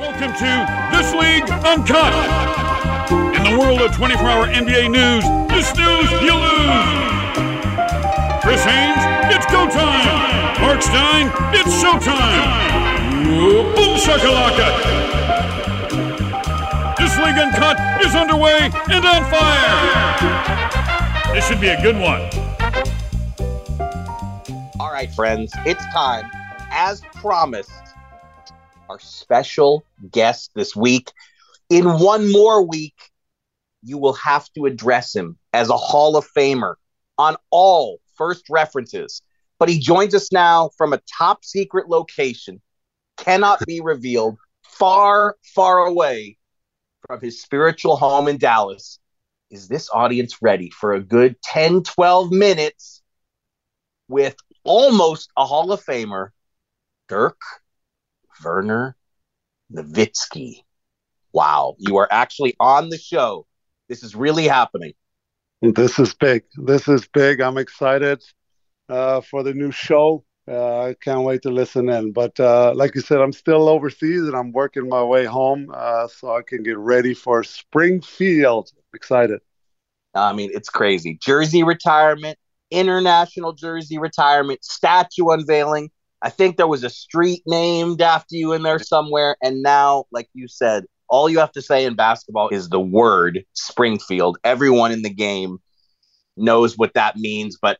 Welcome to This League Uncut. In the world of 24 hour NBA news, this news you lose. Chris Haynes, it's go time. Marc Stein, it's showtime. Boom shakalaka. This League Uncut is underway and on fire. This should be a good one. All right, friends, it's time. As promised, our special guest this week. In one more week, you will have to address him as a Hall of Famer on all first references. But he joins us now from a top secret location, cannot be revealed, far, far away from his spiritual home in Dallas. Is this audience ready for a good 10, 12 minutes with almost a Hall of Famer, Dirk Werner Nowitzki. Wow, you are actually on the show. This is really happening. This is big. This is big. I'm excited uh, for the new show. Uh, I can't wait to listen in. But uh, like you said, I'm still overseas and I'm working my way home uh, so I can get ready for Springfield. Excited. I mean, it's crazy. Jersey retirement, international jersey retirement, statue unveiling. I think there was a street named after you in there somewhere. And now, like you said, all you have to say in basketball is the word Springfield. Everyone in the game knows what that means, but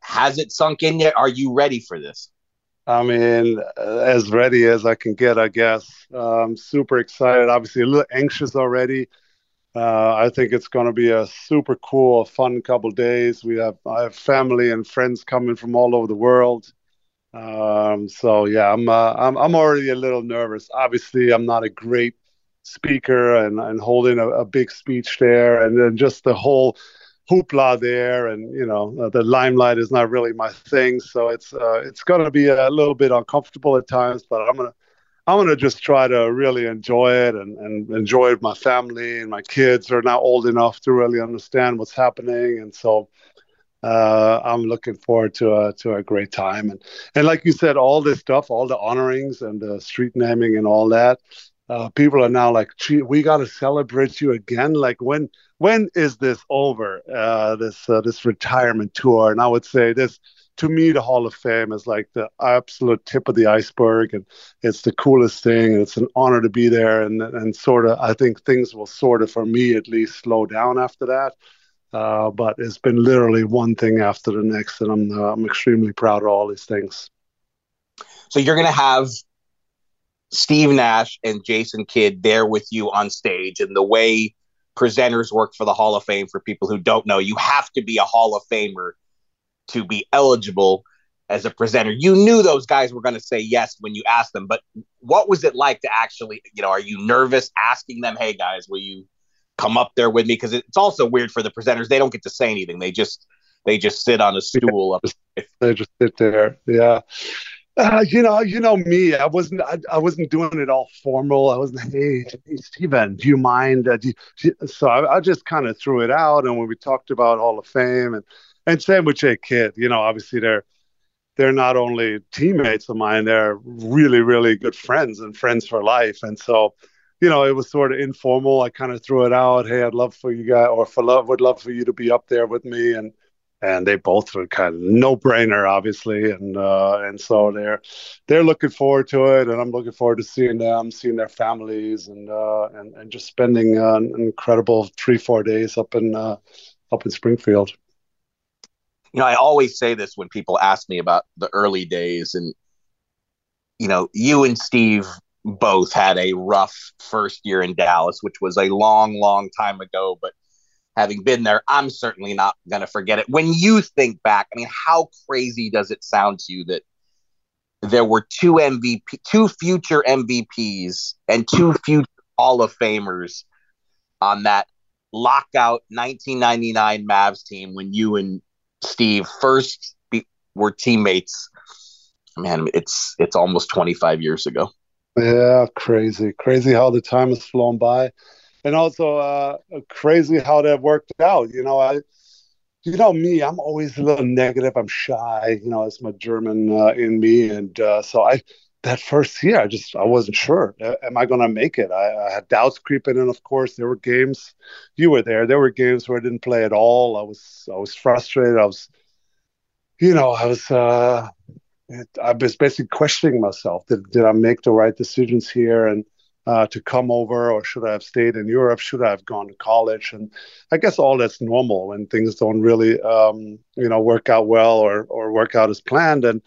has it sunk in yet? Are you ready for this? I mean, as ready as I can get, I guess. I'm super excited. Obviously, a little anxious already. Uh, I think it's going to be a super cool, fun couple days. We have I have family and friends coming from all over the world. Um, so yeah, I'm, uh, I'm I'm already a little nervous. Obviously, I'm not a great speaker and and holding a, a big speech there, and then just the whole hoopla there, and you know uh, the limelight is not really my thing. So it's uh, it's going to be a little bit uncomfortable at times, but I'm gonna I'm gonna just try to really enjoy it and, and enjoy it. with My family and my kids are now old enough to really understand what's happening, and so uh, I'm looking forward to a to a great time. And and like you said, all this stuff, all the honorings and the street naming and all that, uh, people are now like, we got to celebrate you again. Like when when is this over? Uh, this uh, this retirement tour? And I would say this. To me, the Hall of Fame is like the absolute tip of the iceberg, and it's the coolest thing. And it's an honor to be there, and and sort of, I think things will sort of, for me at least, slow down after that. Uh, but it's been literally one thing after the next, and I'm uh, I'm extremely proud of all these things. So you're to have Steve Nash and Jason Kidd there with you on stage, and the way presenters work for the Hall of Fame. For people who don't know, you have to be a Hall of Famer to be eligible as a presenter. You knew those guys were going to say yes when you asked them, but what was it like to actually, you know, are you nervous asking them, "Hey guys, will you come up there with me because it's also weird for the presenters. They don't get to say anything. They just they just sit on a stool up. They just sit there. Yeah. Uh, you know, you know me. I wasn't. I, I, wasn't doing it all formal. I wasn't. Hey, hey Steven, do you mind? Uh, do you, so I, I just kind of threw it out. And when we talked about Hall of Fame and and same with Jay Kidd, you know, obviously they're they're not only teammates of mine. They're really, really good friends and friends for life. And so you know, it was sort of informal. I kind of threw it out. Hey, I'd love for you guys, or for love, would love for you to be up there with me. And and they both were kind of no brainer, obviously. And uh, and so they're they're looking forward to it, and I'm looking forward to seeing them, seeing their families, and uh, and and just spending an incredible three four days up in uh, up in Springfield. You know, I always say this when people ask me about the early days, and you know, you and Steve both had a rough first year in Dallas, which was a long, long time ago. But having been there, I'm certainly not going to forget it. When you think back, I mean, how crazy does it sound to you that there were two MVP, two future MVPs, and two future Hall of Famers on that lockout 1999 Mavs team when you and Steve first be- were teammates? Man, it's it's almost 25 years ago. Yeah, crazy, crazy how the time has flown by, and also uh, crazy how that worked out. You know, I, you know me, I'm always a little negative. I'm shy. You know, it's my German uh, in me, and uh, so I that first year, I just I wasn't sure. Am I going to make it? I, I, had doubts creeping in. Of course, there were games. You were there. There were games where I didn't play at all. I was I was frustrated. I was, you know, I was. uh I was basically questioning myself. Did, did I make the right decisions here and uh, to come over, or should I have stayed in Europe? Should I have gone to college? And I guess all that's normal when things don't really, um, you know, work out well or or work out as planned. And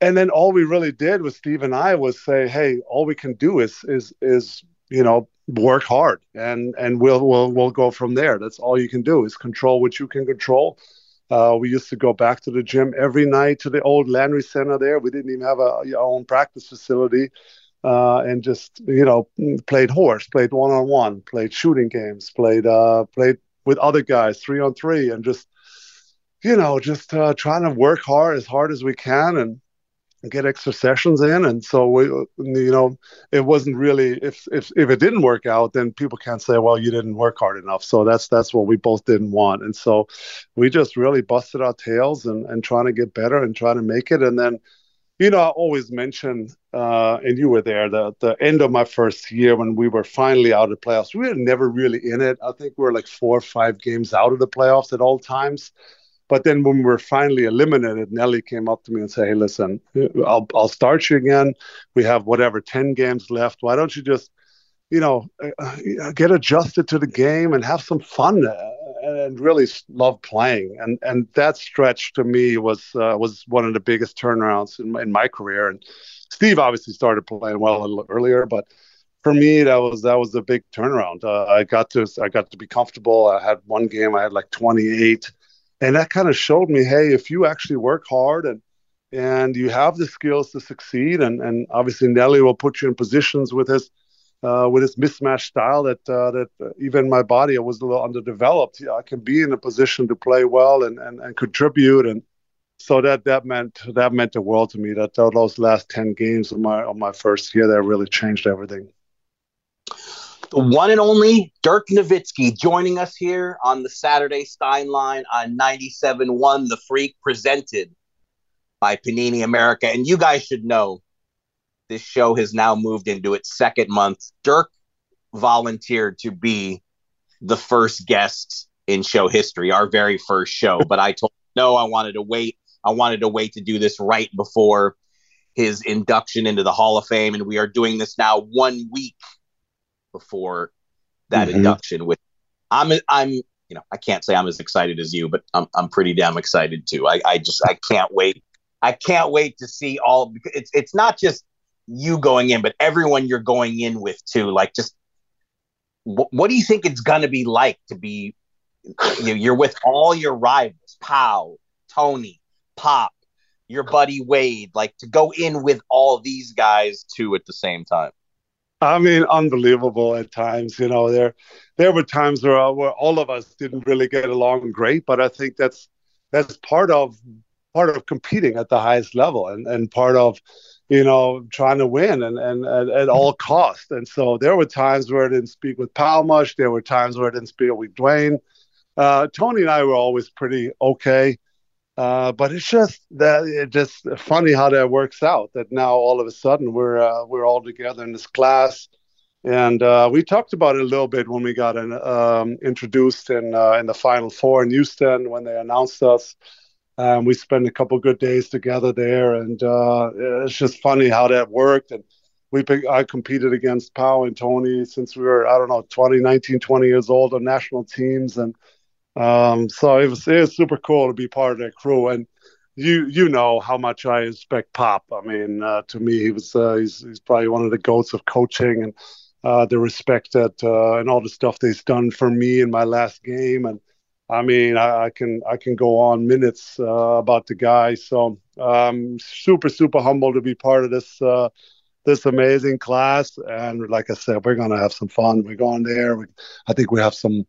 and then all we really did with Steve and I was say, hey, all we can do is is is you know work hard and and we'll we'll we'll go from there. That's all you can do is control what you can control uh, we used to go back to the gym every night to the old Landry Center there. We didn't even have a, our own practice facility. Uh, and just you know played horse, played one on one, played shooting games, played uh, played with other guys three on three, and just you know just uh, trying to work hard as hard as we can and get extra sessions in. And so we you know it wasn't really if if if it didn't work out then people can't say well you didn't work hard enough. So that's that's what we both didn't want. And so we just really busted our tails and and trying to get better and trying to make it. And then you know i always mention uh, and you were there the the end of my first year when we were finally out of playoffs. We were never really in it. I think we we're like four or five games out of the playoffs at all times but then when we were finally eliminated, Nellie came up to me and said, "Hey, listen, I'll I'll start you again. We have whatever ten games left. Why don't you just, you know, uh, get adjusted to the game and have some fun uh, and really love playing?" And and that stretch to me was uh, was one of the biggest turnarounds in my, in my career. And Steve obviously started playing well a little earlier, but for me that was that was a big turnaround. Uh, I got to I got to be comfortable. I had one game I had like 28 and that kind of showed me hey if you actually work hard and and you have the skills to succeed and and obviously Nellie will put you in positions with his uh, with his mismatched style that uh, that even my body I was a little underdeveloped. I can be in a position to play well and and, and contribute. And so that that meant that meant the world to me that those last 10 games of my of my first year that really changed everything the one and only Dirk Nowitzki joining us here on the Saturday Stein line on 97.1 The Freak, presented by Panini America. And you guys should know this show has now moved into its second month. Dirk volunteered to be the first guest in show history, our very first show. But I told him, no, I wanted to wait. I wanted to wait to do this right before his induction into the Hall of Fame. And we are doing this now one week before that mm-hmm. induction. With I'm I'm you know I can't say I'm as excited as you, but I'm I'm pretty damn excited too. I I just I can't wait. I can't wait to see all. It's it's not just you going in, but everyone you're going in with too. Like just wh- what do you think it's gonna be like to be? You know, you're with all your rivals, Pau, Tony, Pop, your buddy Wade. Like to go in with all these guys too at the same time. I mean, unbelievable at times. You know, there there were times where, uh, where all of us didn't really get along great, but I think that's that's part of part of competing at the highest level and, and part of you know trying to win and, and, and at all costs. And so there were times where I didn't speak with Pau much. There were times where I didn't speak with Dwyane. Uh, Tony and I were always pretty okay. Uh, but it's just that it's just funny how that works out. That now all of a sudden we're uh, we're all together in this class. And uh, we talked about it a little bit when we got um, introduced in uh, in the Final Four in Houston when they announced us. Um, we spent a couple good days together there, and uh, it's just funny how that worked. And we I competed against Pau and Tony since we were I don't know 20, 19, 20 years old on national teams, and um, so it was it was super cool to be part of that crew. And you you know how much I respect Pop. I mean, uh, to me, he was uh, he's he's probably one of the goats of coaching, and uh, the respect that uh, and all the stuff he's done for me in my last game. And I mean, I, I can I can go on minutes uh, about the guy. So um, super super humble to be part of this uh, this amazing class. And like I said, we're gonna have some fun. We're going there. We, I think we have some.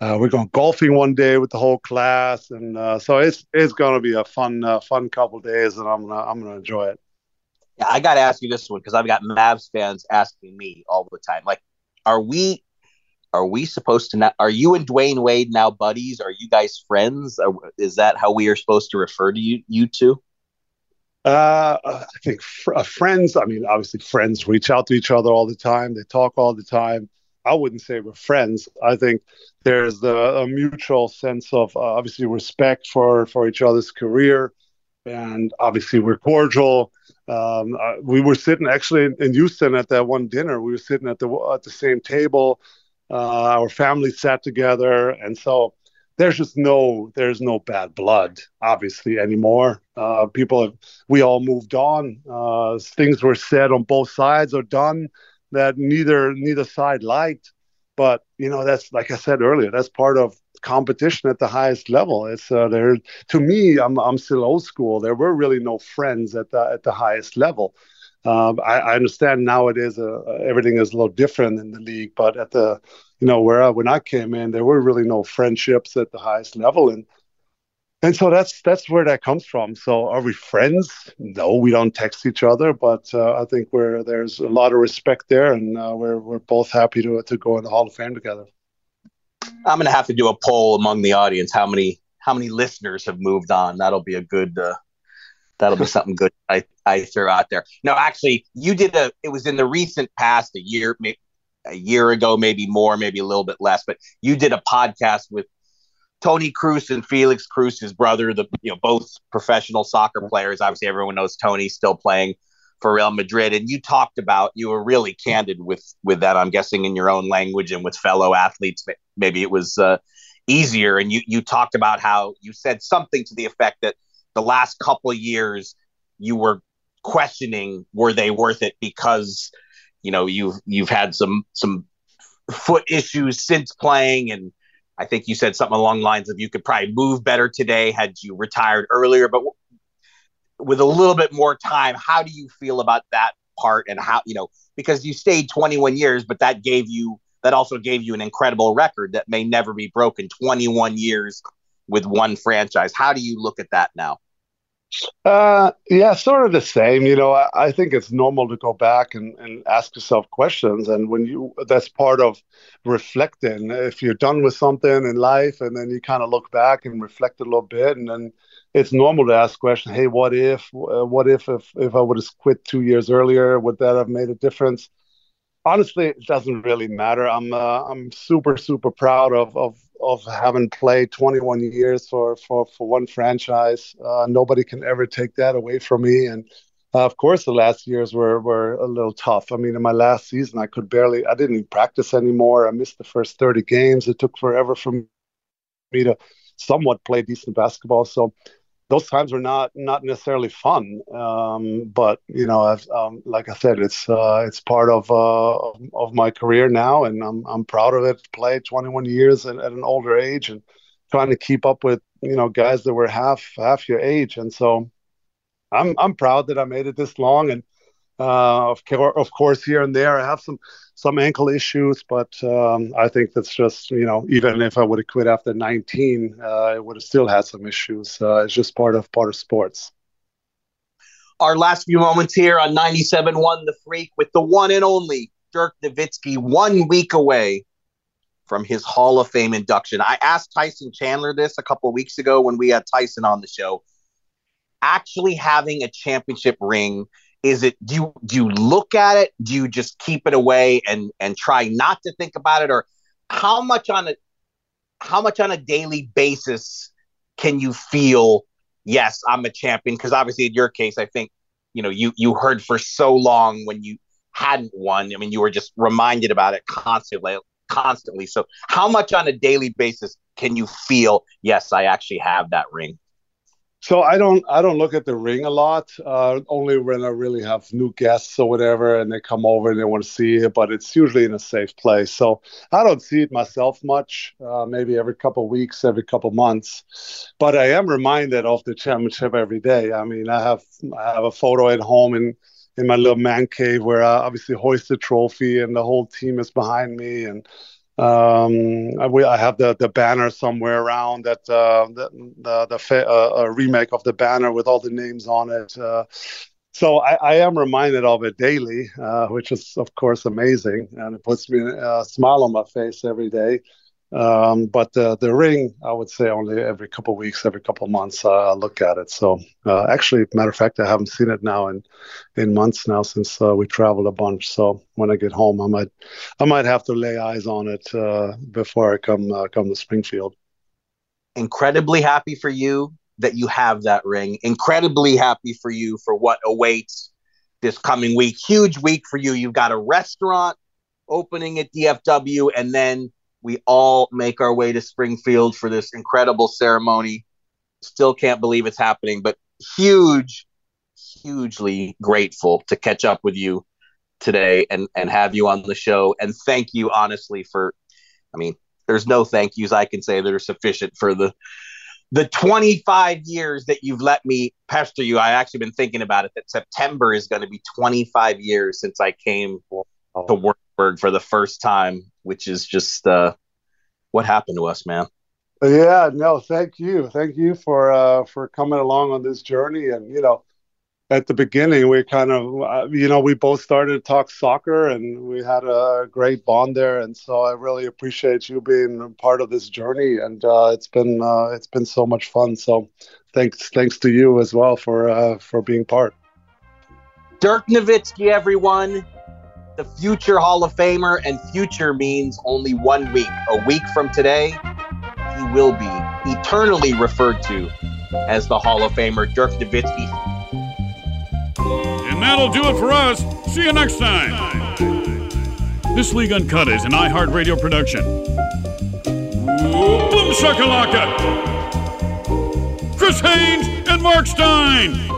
Uh, we're going golfing one day with the whole class, and uh, so it's it's going to be a fun uh, fun couple days, and I'm gonna I'm gonna enjoy it. Yeah, I got to ask you this one because I've got Mavs fans asking me all the time. Like, are we are we supposed to not? Are you and Dwyane Wade now buddies? Are you guys friends? is that how we are supposed to refer to you you two? Uh, I think fr- uh, friends. I mean, obviously, friends reach out to each other all the time. They talk all the time. I wouldn't say we're friends. I think there's the, a mutual sense of uh, obviously respect for for each other's career, and obviously we're cordial um, uh, we were sitting actually in, Houston at that one dinner. We were sitting at the at the same table. Uh, our family sat together, and so there's just no there's no bad blood obviously anymore. Uh, people have we all moved on. Uh, things were said on both sides or done that neither neither side liked. But you know that's like I said earlier, that's part of competition at the highest level. It's uh, there to me. I'm I'm still old school. There were really no friends at the at the highest level. Um, I, I, understand nowadays a, everything is a little different in the league, but at the you know where I, when I came in, there were really no friendships at the highest level, and and so that's that's where that comes from. So are we friends? No, we don't text each other, but uh, I think we're there's a lot of respect there, and uh, we're we're both happy to to go in the Hall of Fame together. I'm gonna have to do a poll among the audience. How many how many listeners have moved on? That'll be a good. Uh, that'll be something good. I I throw out there. No, actually, you did a. It was in the recent past, a year, maybe a year ago, maybe more, maybe a little bit less. But you did a podcast with Toni Kroos and Felix Kroos, his brother. The you know both professional soccer players. Obviously, everyone knows Toni still playing for Real Madrid. And you talked about you were really candid with with that. I'm guessing in your own language and with fellow athletes. Maybe it was uh, easier. And you you talked about how you said something to the effect that the last couple years you were questioning were they worth it because you know you've you've had some some foot issues since playing and I think you said something along the lines of you could probably move better today had you retired earlier. But with a little bit more time, how do you feel about that part and how, you know, because you stayed 21 years, but that gave you, that also gave you an incredible record that may never be broken 21 years with one franchise. How do you look at that now? Uh, yeah, sort of the same. You know, I, I, think it's normal to go back and, and ask yourself questions. And when you, that's part of reflecting. If you're done with something in life and then you kind of look back and reflect a little bit and then it's normal to ask questions. Hey, what if? Uh, what if if if I would have quit two years earlier? Would that have made a difference? Honestly, it doesn't really matter. I'm uh, I'm super super proud of of of having played 21 years for for for one franchise. Uh, nobody can ever take that away from me. And uh, of course, the last years were were a little tough. I mean, in my last season, I could barely. I didn't practice anymore. I missed the first 30 games. It took forever for me to somewhat play decent basketball. So those times are not not necessarily fun. Um, but you know, um, like I said, it's uh, it's part of uh, of my career now, and I'm I'm proud of it. Played 21 years at, at, an older age, and trying to keep up with you know guys that were half half your age, and so I'm I'm proud that I made it this long, and uh, of, course, here and there, I have some some ankle issues, but um, I think that's just you know even if I would have quit after 19, uh, I would have still had some issues. Uh, it's just part of part of sports. Our last few moments here on 97.1 The Freak with the one and only Dirk Nowitzki, one week away from his Hall of Fame induction. I asked Tyson Chandler this a couple weeks ago when we had Tyson on the show. Actually, having a championship ring Is it do you do you look at it? Do you just keep it away and and try not to think about it? Or how much on a how much on a daily basis can you feel, yes, I'm a champion? Because obviously in your case, I think, you know, you you heard for so long when you hadn't won. I mean, you were just reminded about it constantly constantly. So how much on a daily basis can you feel, yes, I actually have that ring? So I don't I don't look at the ring a lot. Uh, only when I really have new guests or whatever, and they come over and they want to see it. But it's usually in a safe place. So I don't see it myself much. Uh, maybe every couple of weeks, every couple of months. But I am reminded of the championship every day. I mean, I have I have a photo at home in in my little man cave where I obviously hoist the trophy and the whole team is behind me and um, I, I, have the, the banner somewhere around that uh, the the, the fa- uh, remake of the banner with all the names on it. Uh, so I, I, am reminded of it daily, uh, which is of course amazing, and it puts me a smile on my face every day. Um, but the ring, I would say only every couple of weeks, every couple of months, uh, I look at it. So uh, actually, matter of fact, I haven't seen it now in in months now since uh, we traveled a bunch. So when I get home, I might I might have to lay eyes on it uh, before I come uh, come to Springfield. Incredibly happy for you that you have that ring. Incredibly happy for you for what awaits this coming week. Huge week for you. You've got a restaurant opening at DFW, and then we all make our way to Springfield for this incredible ceremony. Still can't believe it's happening, but huge, hugely grateful to catch up with you today and and have you on the show. And thank you honestly for I mean, there's no thank yous I can say that are sufficient for the the 25 years that you've let me pester you. I actually been thinking about it that September is going to be 25 years since I came to Würzburg for the first time, which is just uh, what happened to us, man. Yeah, no, thank you, thank you for uh, for coming along on this journey. And you know, at the beginning, we kind of, uh, you know, we both started to talk soccer, and we had a great bond there. And so I really appreciate you being part of this journey, and uh, it's been uh, it's been so much fun. So thanks thanks to you as well for uh, for being part. Dirk Nowitzki, everyone the future Hall of Famer, and future means only one week. A week from today, he will be eternally referred to as the Hall of Famer, Dirk Nowitzki. And that'll do it for us. See you next time. This League Uncut is an iHeartRadio production. Boom shakalaka! Chris Haynes and Marc Stein.